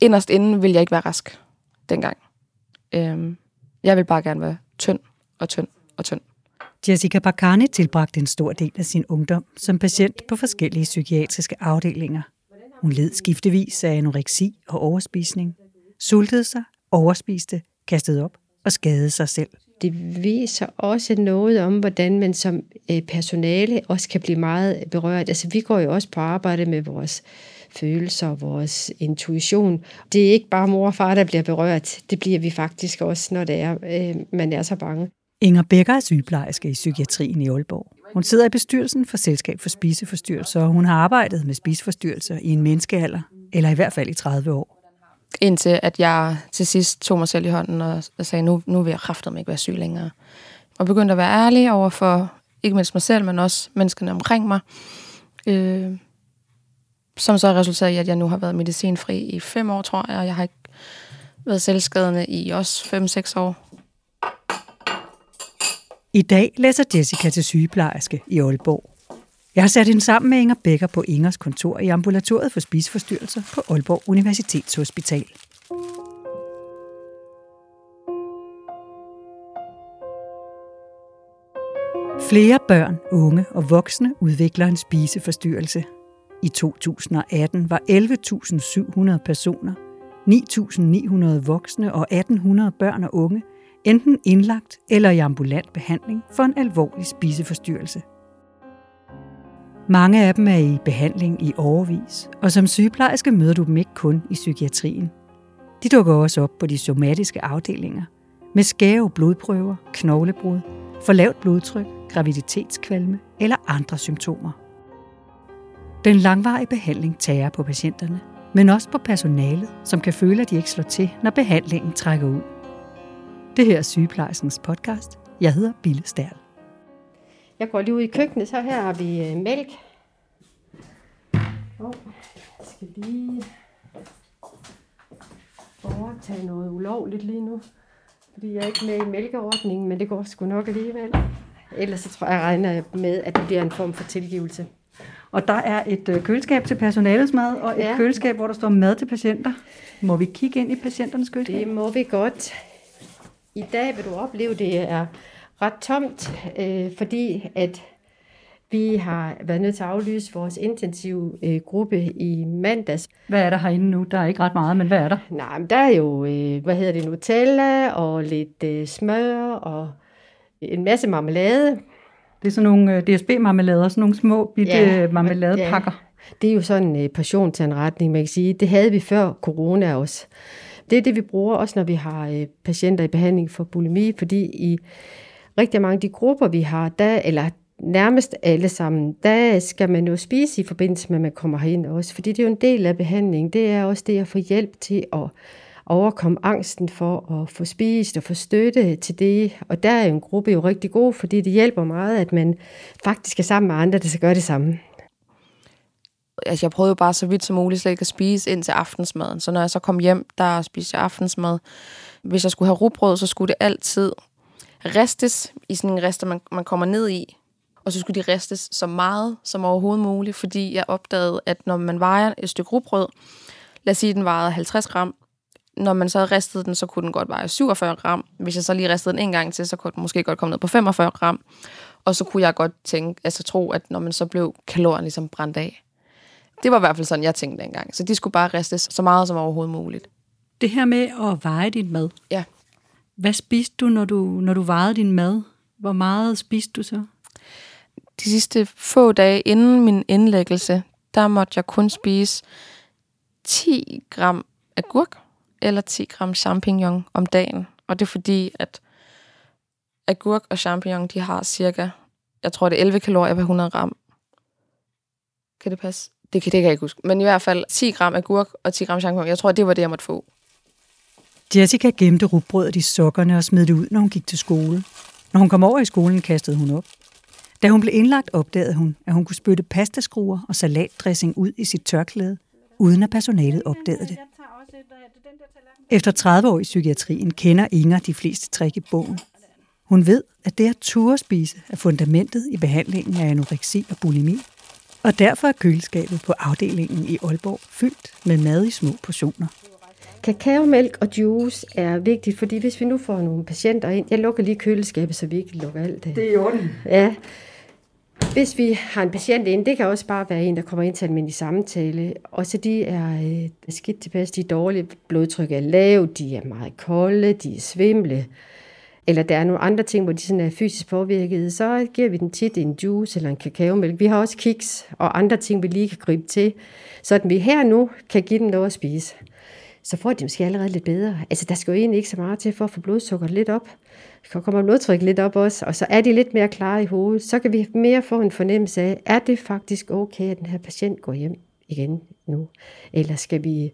inderst inden ville jeg ikke være rask dengang. Øhm, jeg vil bare gerne være tynd og tynd og tynd. Jessica Bakani tilbragte en stor del af sin ungdom som patient på forskellige psykiatriske afdelinger. Hun led skiftevis af anoreksi og overspisning, sultede sig, overspiste, kastede op og skadede sig selv. Det viser også noget om, hvordan man som øh, personale også kan blive meget berørt. Altså, vi går jo også på arbejde med vores følelser og vores intuition. Det er ikke bare mor og far, der bliver berørt. Det bliver vi faktisk også, når det er, øh, man er så bange. Inger Becker er sygeplejerske i psykiatrien i Aalborg. Hun sidder i bestyrelsen for Selskab for Spiseforstyrrelser, og hun har arbejdet med spiseforstyrrelser i en menneskealder, eller i hvert fald i 30 år. Indtil at jeg til sidst tog mig selv i hånden og sagde, nu, nu vil jeg kraftedeme ikke være syg længere. Og begyndte at være ærlig over for ikke mindst mig selv, men også menneskene omkring mig. Øh, som så har resulteret i, at jeg nu har været medicinfri i fem år, tror jeg, og jeg har ikke været selvskadende i også fem-seks år. I dag læser Jessica til sygeplejerske i Aalborg. Jeg har sat hende sammen med Inger Bækker på Ingers kontor i ambulatoriet for spiseforstyrrelser på Aalborg Universitetshospital. Flere børn, unge og voksne udvikler en spiseforstyrrelse. I 2018 var 11.700 personer, 9.900 voksne og 1.800 børn og unge enten indlagt eller i ambulant behandling for en alvorlig spiseforstyrrelse. Mange af dem er i behandling i overvis, og som sygeplejerske møder du dem ikke kun i psykiatrien. De dukker også op på de somatiske afdelinger med skæve blodprøver, knoglebrud, for lavt blodtryk, graviditetskvalme eller andre symptomer. Den langvarige behandling tager på patienterne, men også på personalet, som kan føle, at de ikke slår til, når behandlingen trækker ud. Det her er sygeplejerskens podcast. Jeg hedder Bille Stærl. Jeg går lige ud i køkkenet, så her har vi øh, mælk. Oh, jeg skal lige overtage noget ulovligt lige nu. Fordi jeg er ikke med i mælkeordningen, men det går sgu nok alligevel. Ellers så tror jeg, jeg regner med, at det bliver en form for tilgivelse. Og der er et øh, køleskab til personalets mad, og et ja. køleskab, hvor der står mad til patienter. Må vi kigge ind i patienternes køleskab? Det må vi godt. I dag vil du opleve, at det er ret tomt, øh, fordi at vi har været nødt til at aflyse vores intensive øh, gruppe i mandags. Hvad er der herinde nu? Der er ikke ret meget, men hvad er der? Nej, men der er jo, øh, hvad hedder det, Nutella og lidt øh, smør og en masse marmelade. Det er sådan nogle øh, DSB-marmelader, sådan nogle små bitte ja, marmeladepakker. Ja. Det er jo sådan en øh, passion til en retning, man kan sige. Det havde vi før corona også. Det er det, vi bruger også, når vi har øh, patienter i behandling for bulimi, fordi i rigtig mange af de grupper, vi har, der, eller nærmest alle sammen, der skal man jo spise i forbindelse med, at man kommer herind også, fordi det er jo en del af behandlingen. Det er også det at få hjælp til at overkomme angsten for at få spist og få støtte til det. Og der er en gruppe jo rigtig god, fordi det hjælper meget, at man faktisk er sammen med andre, der skal gøre det samme altså jeg prøvede jo bare så vidt som muligt slet ikke at spise ind til aftensmaden. Så når jeg så kom hjem, der spiste jeg aftensmad. Hvis jeg skulle have rugbrød, så skulle det altid ristes i sådan en rester, man, man kommer ned i. Og så skulle de ristes så meget som overhovedet muligt, fordi jeg opdagede, at når man vejer et stykke rugbrød, lad os sige, at den vejede 50 gram, når man så ristede den, så kunne den godt veje 47 gram. Hvis jeg så lige ristede den en gang til, så kunne den måske godt komme ned på 45 gram. Og så kunne jeg godt tænke, altså tro, at når man så blev kalorien ligesom brændt af. Det var i hvert fald sådan, jeg tænkte dengang. Så de skulle bare ristes så meget som overhovedet muligt. Det her med at veje din mad. Ja. Hvad spiste du, når du, når du vejede din mad? Hvor meget spiste du så? De sidste få dage inden min indlæggelse, der måtte jeg kun spise 10 gram agurk eller 10 gram champignon om dagen. Og det er fordi, at agurk og champignon, de har cirka, jeg tror det er 11 kalorier per 100 gram. Kan det passe? Det kan, det kan jeg ikke huske. Men i hvert fald 10 gram agurk og 10 gram champignon. Jeg tror, det var det, jeg måtte få. Jessica gemte rugbrødet i sokkerne og smed det ud, når hun gik til skole. Når hun kom over i skolen, kastede hun op. Da hun blev indlagt, opdagede hun, at hun kunne spytte pastaskruer og salatdressing ud i sit tørklæde, uden at personalet opdagede det. Efter 30 år i psykiatrien kender Inger de fleste trick i bogen. Hun ved, at det at turde spise er fundamentet i behandlingen af anoreksi og bulimi, og derfor er køleskabet på afdelingen i Aalborg fyldt med mad i små portioner. Kakaomælk og juice er vigtigt, fordi hvis vi nu får nogle patienter ind, jeg lukker lige køleskabet, så vi ikke lukker alt det. Det er i orden. Ja. Hvis vi har en patient ind, det kan også bare være en, der kommer ind til almindelig samtale, og så de er øh, skidt tilpas, de er dårlige, blodtryk er lavt, de er meget kolde, de er svimle, eller der er nogle andre ting, hvor de sådan er fysisk påvirket, så giver vi den tit en juice eller en kakaomælk. Vi har også kiks og andre ting, vi lige kan gribe til, så at vi her nu kan give dem noget at spise. Så får de måske allerede lidt bedre. Altså, der skal jo egentlig ikke så meget til for at få blodsukkeret lidt op. Så kommer blodtryk lidt op også, og så er de lidt mere klare i hovedet. Så kan vi mere få en fornemmelse af, er det faktisk okay, at den her patient går hjem igen nu? Eller skal vi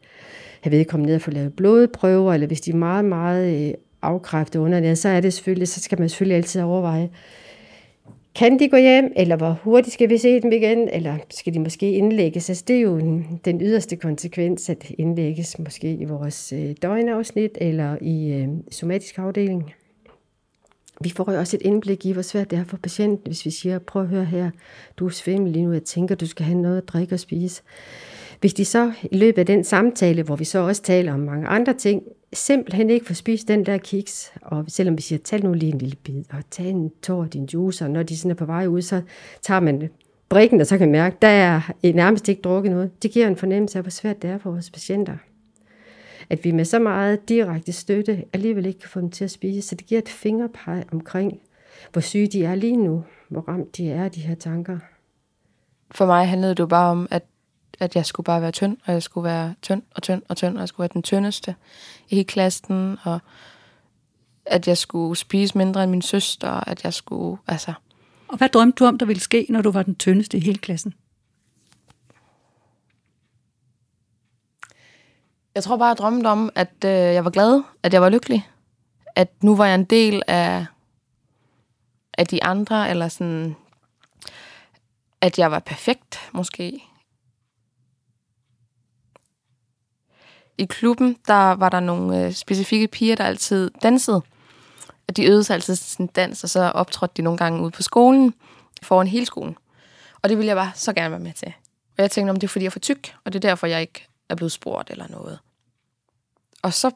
have vedkommende ned og få lavet blodprøver, eller hvis de er meget, meget øh, afkræftet under det, så er det selvfølgelig, så skal man selvfølgelig altid overveje, kan de gå hjem, eller hvor hurtigt skal vi se dem igen, eller skal de måske indlægges? Altså, det er jo den yderste konsekvens at indlægges måske i vores øh, døgnafsnit eller i øh, somatisk afdeling. Vi får jo også et indblik i, hvor svært det er for patienten, hvis vi siger, prøv at høre her, du er svimmel lige nu, jeg tænker, du skal have noget at drikke og spise. Hvis de så i løbet af den samtale, hvor vi så også taler om mange andre ting, simpelthen ikke får spist den der kiks, og selvom vi siger, tag nu lige en lille bid, og tag en tår af din juice, og når de sådan er på vej ud, så tager man brikken, og så kan man mærke, der er nærmest ikke drukket noget. Det giver en fornemmelse af, hvor svært det er for vores patienter. At vi med så meget direkte støtte alligevel ikke kan få dem til at spise, så det giver et fingerpeg omkring, hvor syge de er lige nu, hvor ramt de er af de her tanker. For mig handlede det jo bare om, at at jeg skulle bare være tynd, og jeg skulle være tynd og tynd og tynd, og jeg skulle være den tyndeste i hele klassen, og at jeg skulle spise mindre end min søster, at jeg skulle, altså... Og hvad drømte du om, der ville ske, når du var den tyndeste i hele klassen? Jeg tror bare, jeg drømte om, at øh, jeg var glad, at jeg var lykkelig. At nu var jeg en del af, af de andre, eller sådan, at jeg var perfekt, måske. I klubben, der var der nogle øh, specifikke piger, der altid dansede. Og de øvede sig altid sin dans, og så optrådte de nogle gange ude på skolen, foran hele skolen. Og det ville jeg bare så gerne være med til. Og jeg tænkte, om det er fordi, jeg er for tyk, og det er derfor, jeg ikke er blevet spurgt eller noget. Og så,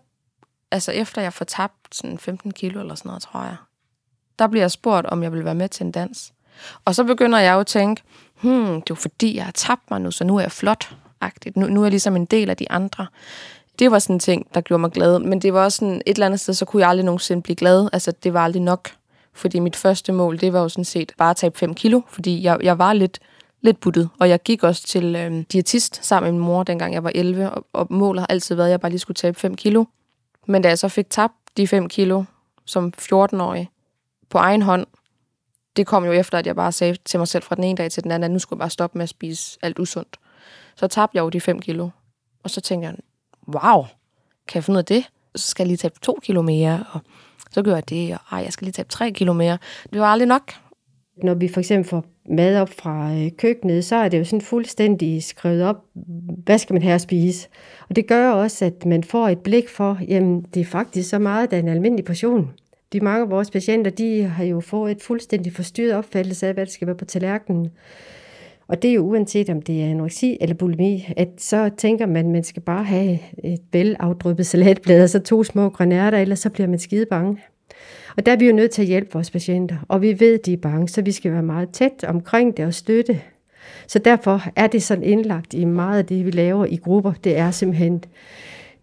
altså efter jeg får tabt sådan 15 kilo eller sådan noget, tror jeg, der bliver jeg spurgt, om jeg vil være med til en dans. Og så begynder jeg jo at tænke, hmm, det er jo fordi, jeg har tabt mig nu, så nu er jeg flot. Nu, nu er jeg ligesom en del af de andre. Det var sådan en ting, der gjorde mig glad. Men det var også sådan, et eller andet sted, så kunne jeg aldrig nogensinde blive glad. Altså, det var aldrig nok. Fordi mit første mål, det var jo sådan set bare at tabe 5 kilo. Fordi jeg, jeg var lidt, lidt buttet. Og jeg gik også til øh, diætist sammen med min mor, dengang jeg var 11. Og, og målet har altid været, at jeg bare lige skulle tabe 5 kilo. Men da jeg så fik tabt de 5 kilo som 14-årig på egen hånd, det kom jo efter, at jeg bare sagde til mig selv fra den ene dag til den anden, at nu skulle jeg bare stoppe med at spise alt usundt. Så tabte jeg jo de 5 kilo. Og så tænkte jeg, wow, kan jeg finde ud af det? Så skal jeg lige tabe 2 kilo mere, og så gør jeg det, og ej, jeg skal lige tabe 3 kilo mere. Det var aldrig nok. Når vi for eksempel får mad op fra øh, køkkenet, så er det jo sådan fuldstændig skrevet op, hvad skal man her spise? Og det gør også, at man får et blik for, jamen det er faktisk så meget, der er en almindelig portion. De mange af vores patienter, de har jo fået et fuldstændig forstyrret opfattelse af, hvad der skal være på tallerkenen. Og det er jo uanset om det er anoreksi eller bulimi, at så tænker man, at man skal bare have et velafdryppet salatblad og så to små granater, ellers så bliver man skide bange. Og der er vi jo nødt til at hjælpe vores patienter, og vi ved, at de er bange, så vi skal være meget tæt omkring det og støtte. Så derfor er det sådan indlagt i meget af det, vi laver i grupper. Det er simpelthen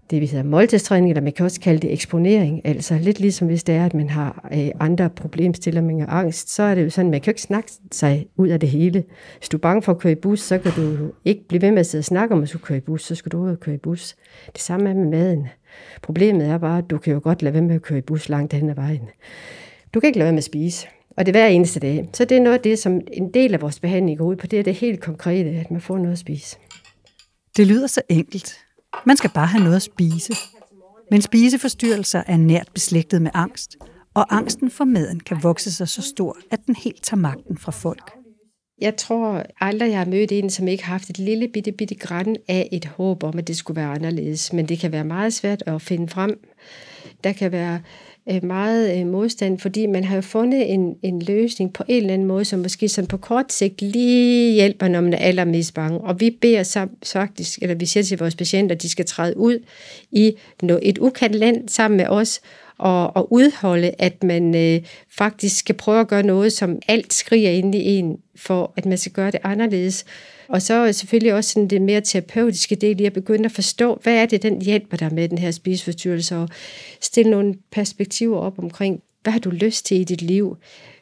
det, vi hedder måltidstræning, eller man kan også kalde det eksponering. Altså lidt ligesom hvis det er, at man har øh, andre problemstillinger og angst, så er det jo sådan, man kan ikke snakke sig ud af det hele. Hvis du er bange for at køre i bus, så kan du ikke blive ved med at sidde og snakke om, at du køre i bus, så skal du ud og køre i bus. Det samme er med maden. Problemet er bare, at du kan jo godt lade være med at køre i bus langt hen ad vejen. Du kan ikke lade være med at spise. Og det er hver eneste dag. Så det er noget af det, som en del af vores behandling går ud på. Det er det helt konkrete, at man får noget at spise. Det lyder så enkelt. Man skal bare have noget at spise. Men spiseforstyrrelser er nært beslægtet med angst, og angsten for maden kan vokse sig så stor, at den helt tager magten fra folk. Jeg tror aldrig, jeg har mødt en, som ikke har haft et lille bitte, bitte græn af et håb om, at det skulle være anderledes. Men det kan være meget svært at finde frem der kan være øh, meget øh, modstand, fordi man har jo fundet en, en løsning på en eller anden måde, som måske sådan på kort sigt lige hjælper, når man er allermest bange. Og vi beder så faktisk, eller vi siger til vores patienter, at de skal træde ud i et ukendt land sammen med os, og, og udholde, at man øh, faktisk skal prøve at gøre noget, som alt skriger ind i en, for at man skal gøre det anderledes. Og så selvfølgelig også sådan det mere terapeutiske del i at begynde at forstå, hvad er det, den hjælper dig med den her spiseforstyrrelse, og stille nogle perspektiver op omkring, hvad har du lyst til i dit liv?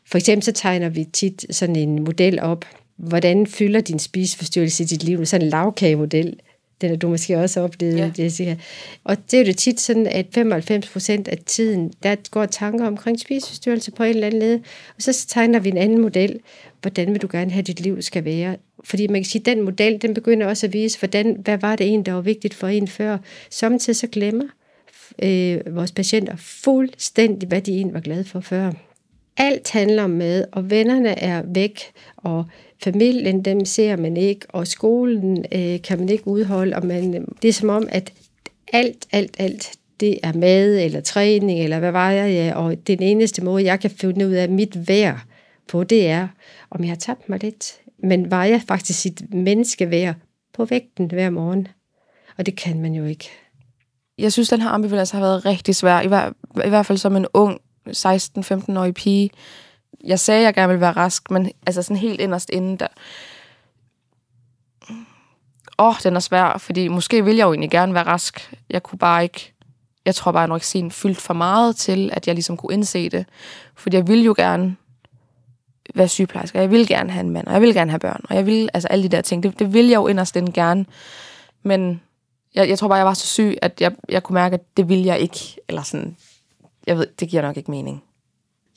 For eksempel så tegner vi tit sådan en model op, hvordan fylder din spiseforstyrrelse i dit liv? Sådan en lavkagemodel. Den har du måske også oplevet, ja. Jessica. Og det er jo det tit sådan, at 95 procent af tiden, der går tanker omkring spiseforstyrrelse på en eller anden led. Og så tegner vi en anden model. Hvordan vil du gerne have, at dit liv skal være? Fordi man kan sige, at den model, den begynder også at vise, hvordan, hvad var det en, der var vigtigt for en før. Samtidig så glemmer øh, vores patienter fuldstændig, hvad de egentlig var glade for før. Alt handler om mad, og vennerne er væk, og familien, dem ser man ikke, og skolen øh, kan man ikke udholde, og man, det er som om, at alt, alt, alt, det er mad eller træning, eller hvad var jeg, ja, og den eneste måde, jeg kan finde ud af mit værd på, det er, om jeg har tabt mig lidt, men var jeg faktisk sit menneskeværd på vægten hver morgen? Og det kan man jo ikke. Jeg synes, den her ambivalens har været rigtig svær, i, hver, i hvert fald som en ung 16-15-årig pige. Jeg sagde, at jeg gerne ville være rask, men altså sådan helt inderst inden der... Åh, oh, den er svær, fordi måske vil jeg jo egentlig gerne være rask. Jeg kunne bare ikke... Jeg tror bare, at anoreksien fyldt for meget til, at jeg ligesom kunne indse det. Fordi jeg ville jo gerne være sygeplejerske, og jeg ville gerne have en mand, og jeg ville gerne have børn, og jeg ville, altså alle de der ting, det, det ville jeg jo inderst inden gerne. Men jeg, jeg tror bare, jeg var så syg, at jeg, jeg kunne mærke, at det ville jeg ikke, eller sådan, jeg ved, det giver nok ikke mening.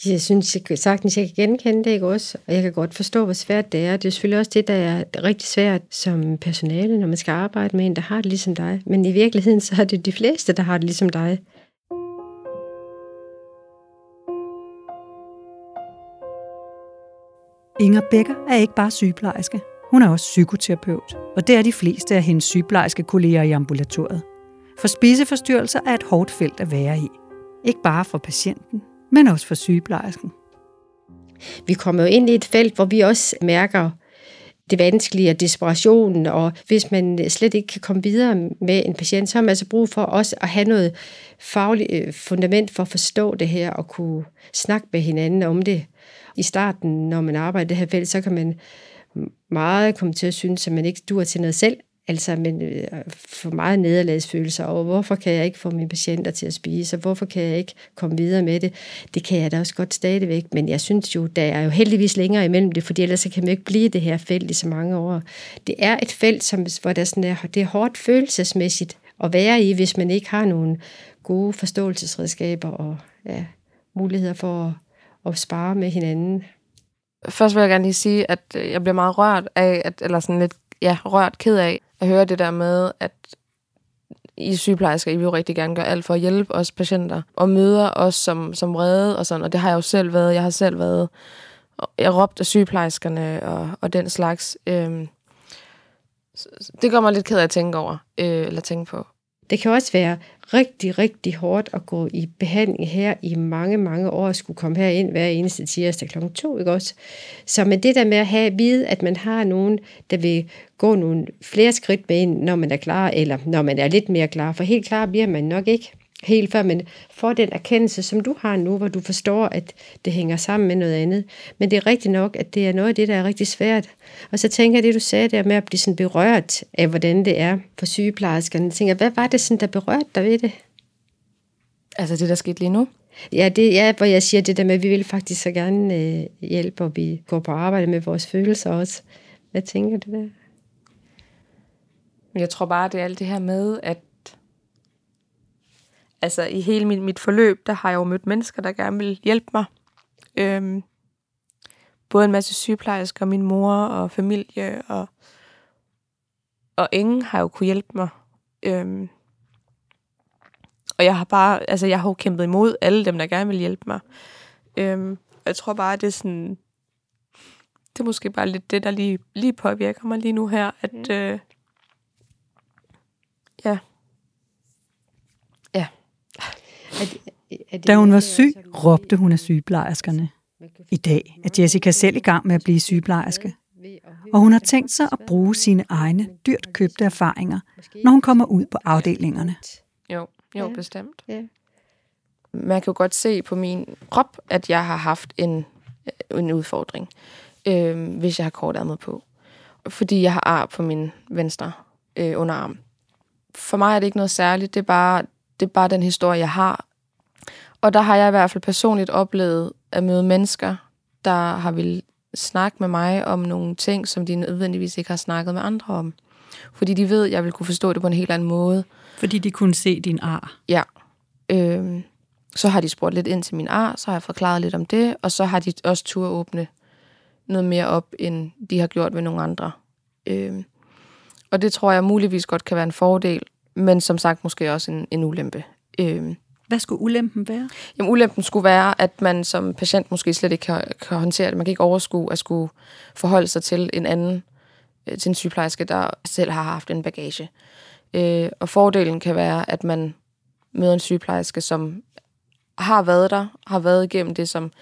Jeg synes jeg sagtens, jeg kan genkende det ikke også, og jeg kan godt forstå, hvor svært det er. Det er selvfølgelig også det, der er rigtig svært som personale, når man skal arbejde med en, der har det ligesom dig. Men i virkeligheden, så er det de fleste, der har det ligesom dig. Inger Becker er ikke bare sygeplejerske. Hun er også psykoterapeut, og det er de fleste af hendes sygeplejerske kolleger i ambulatoriet. For spiseforstyrrelser er et hårdt felt at være i. Ikke bare for patienten, men også for sygeplejersken. Vi kommer jo ind i et felt, hvor vi også mærker det vanskelige og desperationen, og hvis man slet ikke kan komme videre med en patient, så har man altså brug for også at have noget fagligt øh, fundament for at forstå det her og kunne snakke med hinanden om det. I starten, når man arbejder i det her felt, så kan man meget komme til at synes, at man ikke duer til noget selv, Altså, men øh, for meget nederlagsfølelser over, hvorfor kan jeg ikke få mine patienter til at spise, og hvorfor kan jeg ikke komme videre med det? Det kan jeg da også godt stadigvæk, men jeg synes jo, der er jo heldigvis længere imellem det, fordi ellers kan man ikke blive det her felt i så mange år. Det er et felt, som, hvor der sådan er, det er hårdt følelsesmæssigt at være i, hvis man ikke har nogle gode forståelsesredskaber og ja, muligheder for at, at spare med hinanden. Først vil jeg gerne lige sige, at øh, jeg bliver meget rørt af, at, eller sådan lidt ja, rørt ked af, at høre det der med, at I sygeplejersker, I vil jo rigtig gerne gøre alt for at hjælpe os patienter, og møder os som, som redde og sådan, og det har jeg jo selv været. Jeg har selv været, jeg råbte af sygeplejerskerne og, og den slags. Øhm, det gør mig lidt ked af at tænke over, øh, eller tænke på. Det kan også være rigtig, rigtig hårdt at gå i behandling her i mange, mange år, og skulle komme her ind hver eneste tirsdag kl. 2, ikke også? Så med det der med at have at vide, at man har nogen, der vil gå nogle flere skridt med ind, når man er klar, eller når man er lidt mere klar, for helt klar bliver man nok ikke helt før, men får den erkendelse, som du har nu, hvor du forstår, at det hænger sammen med noget andet. Men det er rigtigt nok, at det er noget af det, der er rigtig svært. Og så tænker jeg, det du sagde der med at blive sådan berørt af, hvordan det er for sygeplejerskerne. Jeg tænker, hvad var det sådan, der berørte dig ved det? Altså det, der skete lige nu? Ja, det er, hvor jeg siger det der med, at vi vil faktisk så gerne øh, hjælpe, og vi går på arbejde med vores følelser også. Hvad tænker du der? Jeg tror bare, det er alt det her med, at altså i hele mit, mit forløb, der har jeg jo mødt mennesker, der gerne vil hjælpe mig. Øhm, både en masse sygeplejersker, min mor og familie, og, og ingen har jo kunne hjælpe mig. Øhm, og jeg har bare, altså jeg har jo kæmpet imod alle dem, der gerne vil hjælpe mig. Øhm, jeg tror bare, det er sådan, det er måske bare lidt det, der lige, lige påvirker mig lige nu her, at mm. øh, ja, at, Da hun var syg, råbte hun af sygeplejerskerne. I dag er Jessica selv i gang med at blive sygeplejerske, og hun har tænkt sig at bruge sine egne dyrt købte erfaringer, når hun kommer ud på afdelingerne. Jo, jo, bestemt. Man kan jo godt se på min krop, at jeg har haft en, en udfordring, øh, hvis jeg har kortærmet på. Fordi jeg har ar på min venstre øh, underarm. For mig er det ikke noget særligt, det er, bare, det er bare den historie, jeg har. Og der har jeg i hvert fald personligt oplevet at møde mennesker, der har vil snakke med mig om nogle ting, som de nødvendigvis ikke har snakket med andre om. Fordi de ved, at jeg vil kunne forstå det på en helt anden måde. Fordi de kunne se din ar. Ja. Øhm, så har de spurgt lidt ind til min ar, så har jeg forklaret lidt om det, og så har de også tur åbne noget mere op, end de har gjort ved nogle andre. Øhm, og det tror jeg muligvis godt kan være en fordel, men som sagt måske også en, en ulempe. Øhm, Hvad skulle ulempen være? Jamen, ulempen skulle være, at man som patient måske slet ikke kan, kan håndtere det. Man kan ikke overskue at skulle forholde sig til en anden, øh, til en sygeplejerske, der selv har haft en bagage. Øh, og fordelen kan være, at man møder en sygeplejerske, som har været der, har været igennem det, som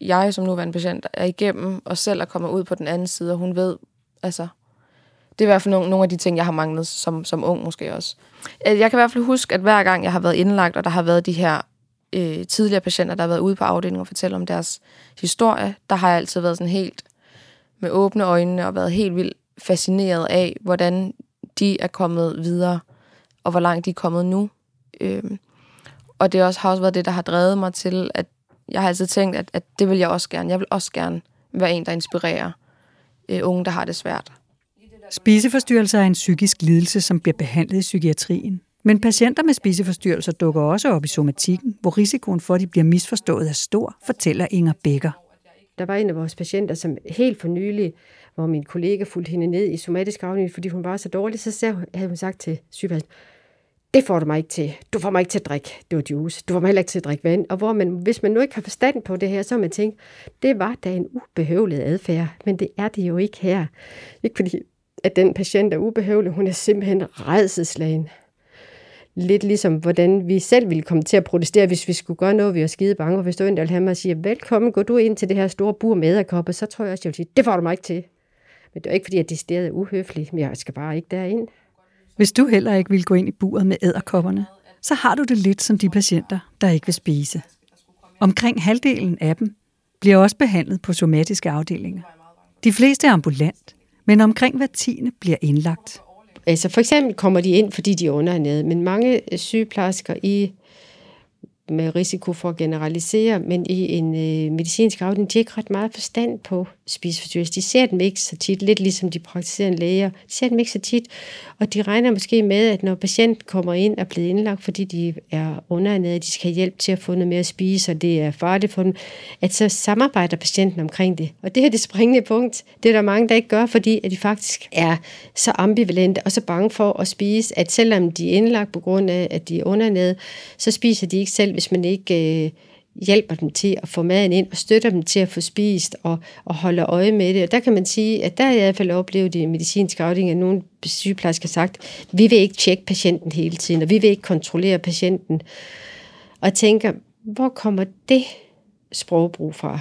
jeg som nuværende patient er igennem, og selv er kommet ud på den anden side, og hun ved, altså, det er i hvert fald nogle, af de ting, jeg har manglet som, som ung måske også. Øh, jeg kan i hvert fald huske, at hver gang jeg har været indlagt, og der har været de her øh, tidligere patienter, der har været ude på afdelingen og fortælle om deres historie, der har jeg altid været sådan helt med åbne øjne og været helt vildt fascineret af, hvordan de er kommet videre, og hvor langt de er kommet nu. Øhm, og det også, har også været det, der har drevet mig til, at jeg har altid tænkt, at, at det vil jeg også gerne. Jeg vil også gerne være en, der inspirerer øh, unge, der har det svært. Spiseforstyrrelser er en psykisk lidelse, som bliver behandlet i psykiatrien. Men patienter med spiseforstyrrelser dukker også op i somatikken, hvor risikoen for, at de bliver misforstået er stor, fortæller Inger Bækker. Der var en af vores patienter, som helt for nylig, hvor min kollega fulgte hende ned i somatisk afdeling, fordi hun var så dårlig, så sagde, havde hun sagt til sygeplejersken, det får du mig ikke til. Du får mig ikke til at drikke. Det var juice. Du får mig heller ikke til at drikke vand. Og hvor man, hvis man nu ikke har forstand på det her, så har man tænkt, det var da en ubehøvlet adfærd. Men det er det jo ikke her. Ikke fordi, at den patient er ubehøvlet. Hun er simpelthen redselslagen. Lidt ligesom, hvordan vi selv ville komme til at protestere, hvis vi skulle gøre noget, vi var skide bange. Og hvis du endda vil have mig og siger, velkommen, gå du ind til det her store bur med æderkopper, så tror jeg også, jeg vil sige, det får du mig ikke til. Men det er ikke, fordi jeg decideret er uhøflig, men jeg skal bare ikke derind. Hvis du heller ikke vil gå ind i buret med æderkopperne, så har du det lidt som de patienter, der ikke vil spise. Omkring halvdelen af dem bliver også behandlet på somatiske afdelinger. De fleste er ambulant, men omkring hver tiende bliver indlagt. Altså for eksempel kommer de ind, fordi de er underernæret, men mange sygeplejersker i med risiko for at generalisere, men i en øh, medicinsk afdeling, de har ikke ret meget forstand på spiseforstyrrelser. De ser dem ikke så tit, lidt ligesom de praktiserende læger. De ser dem ikke så tit, og de regner måske med, at når patienten kommer ind og er blevet indlagt, fordi de er underernæret, de skal have hjælp til at få noget mere at spise, og det er farligt for dem, at så samarbejder patienten omkring det. Og det her det springende punkt, det er der mange, der ikke gør, fordi at de faktisk er så ambivalente og så bange for at spise, at selvom de er indlagt på grund af, at de er underernæret, så spiser de ikke selv, hvis man ikke øh, hjælper dem til at få maden ind og støtter dem til at få spist og, og holder øje med det. Og der kan man sige, at der jeg i hvert fald oplevet i medicinsk afdeling, at nogle sygeplejersker har sagt, vi vil ikke tjekke patienten hele tiden, og vi vil ikke kontrollere patienten. Og jeg tænker, hvor kommer det sprogbrug fra?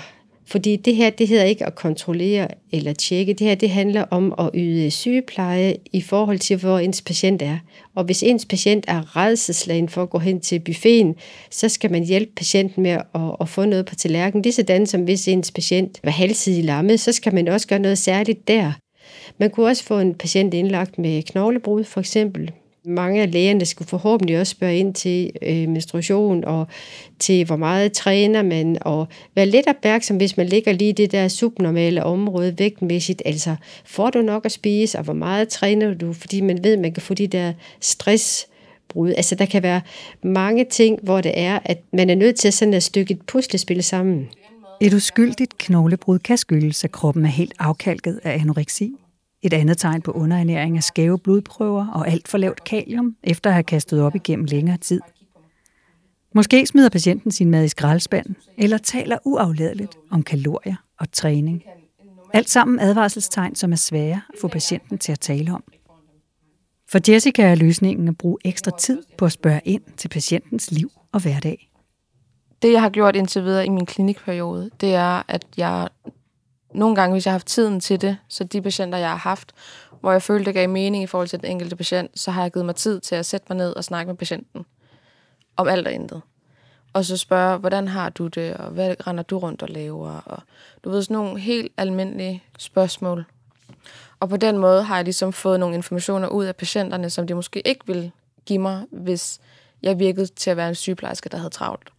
Fordi det her, det hedder ikke at kontrollere eller tjekke. Det her, det handler om at yde sygepleje i forhold til, hvor ens patient er. Og hvis ens patient er redselslagen for at gå hen til buffeten, så skal man hjælpe patienten med at, at få noget på tallerkenen. Det er sådan, som hvis ens patient var halvsidig lammet, så skal man også gøre noget særligt der. Man kunne også få en patient indlagt med knoglebrud, for eksempel. Mange af lægerne skulle forhåbentlig også spørge ind til øh, menstruation og til, hvor meget træner man, og være lidt opmærksom, hvis man ligger lige i det der subnormale område vægtmæssigt. Altså, får du nok at spise, og hvor meget træner du? Fordi man ved, man kan få de der stressbrud. Altså, der kan være mange ting, hvor det er, at man er nødt til sådan at stykke et puslespil sammen. Et uskyldigt knoglebrud kan skyldes, at kroppen er helt afkalket af anoreksi. Et andet tegn på underernæring er skæve blodprøver og alt for lavt kalium, efter at have kastet op igennem længere tid. Måske smider patienten sin mad i skraldespanden, eller taler uafladeligt om kalorier og træning. Alt sammen advarselstegn, som er svære at få patienten til at tale om. For Jessica er løsningen at bruge ekstra tid på at spørge ind til patientens liv og hverdag. Det, jeg har gjort indtil videre i min klinikperiode, det er, at jeg nogle gange, hvis jeg har haft tiden til det, så de patienter, jeg har haft, hvor jeg følte, det gav mening i forhold til den enkelte patient, så har jeg givet mig tid til at sætte mig ned og snakke med patienten om alt og intet. Og så spørge, hvordan har du det, og hvad render du rundt og laver? Og du ved, sådan nogle helt almindelige spørgsmål. Og på den måde har jeg ligesom fået nogle informationer ud af patienterne, som de måske ikke ville give mig, hvis jeg virkede til at være en sygeplejerske, der havde travlt.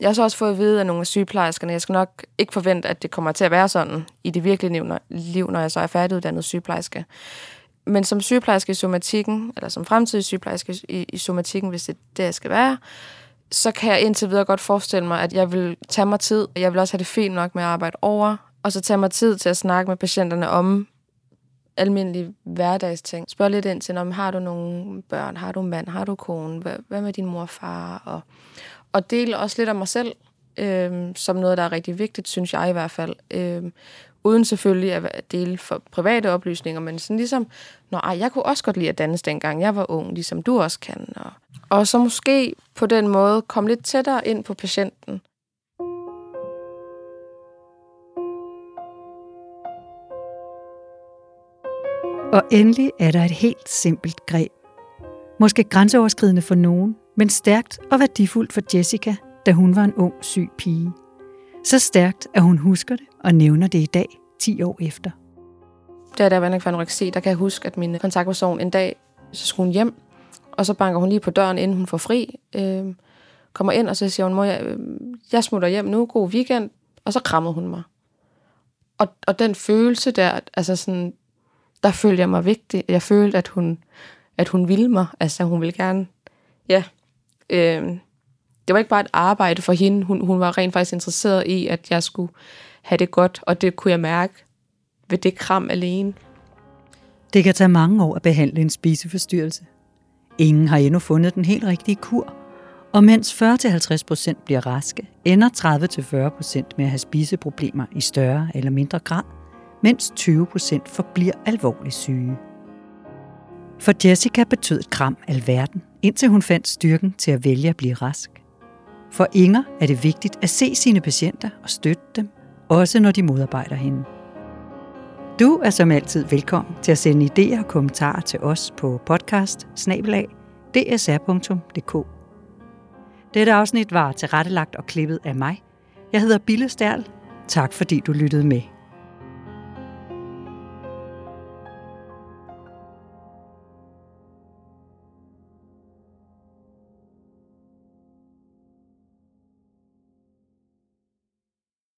Jeg har så også fået at vide af nogle af sygeplejerskerne, jeg skal nok ikke forvente, at det kommer til at være sådan i det virkelige liv, når jeg så er færdiguddannet sygeplejerske. Men som sygeplejerske i somatikken, eller som fremtidig sygeplejerske i, i somatikken, hvis det er det, jeg skal være, så kan jeg indtil videre godt forestille mig, at jeg vil tage mig tid, og jeg vil også have det fint nok med at arbejde over, og så tage mig tid til at snakke med patienterne om almindelige hverdagsting. Spørg lidt ind til, om har du nogle børn, har du en mand, har du kone, hvad, hvad med din mor og far, og, og dele også lidt af mig selv, øh, som noget, der er rigtig vigtigt, synes jeg i hvert fald. Øh, uden selvfølgelig at dele for private oplysninger, men sådan ligesom, nå, ej, jeg kunne også godt lide at danse dengang jeg var ung, ligesom du også kan. Og, og så måske på den måde komme lidt tættere ind på patienten. Og endelig er der et helt simpelt greb. Måske grænseoverskridende for nogen, men stærkt og værdifuldt for Jessica, da hun var en ung, syg pige. Så stærkt, at hun husker det og nævner det i dag, 10 år efter. Da der var en anoreksi, der kan jeg huske, at min kontaktperson en dag, så skulle hun hjem, og så banker hun lige på døren, inden hun får fri. Øh, kommer ind, og så siger hun, mor, jeg, øh, jeg smutter hjem nu, god weekend. Og så krammede hun mig. Og, og den følelse der, altså sådan, der følte jeg mig vigtig. Jeg følte, at hun, at hun ville mig. Altså, hun ville gerne, ja. Øh, det var ikke bare et arbejde for hende. Hun, hun var rent faktisk interesseret i, at jeg skulle have det godt, og det kunne jeg mærke ved det kram alene. Det kan tage mange år at behandle en spiseforstyrrelse. Ingen har endnu fundet den helt rigtige kur, og mens 40-50% bliver raske, ender 30-40% med at have spiseproblemer i større eller mindre grad, mens 20% forbliver alvorligt syge. For Jessica betød et kram alverden, indtil hun fandt styrken til at vælge at blive rask. For Inger er det vigtigt at se sine patienter og støtte dem, også når de modarbejder hende. Du er som altid velkommen til at sende idéer og kommentarer til os på podcast dsr.dk. Dette afsnit var tilrettelagt og klippet af mig. Jeg hedder Bille Stærl. Tak fordi du lyttede med.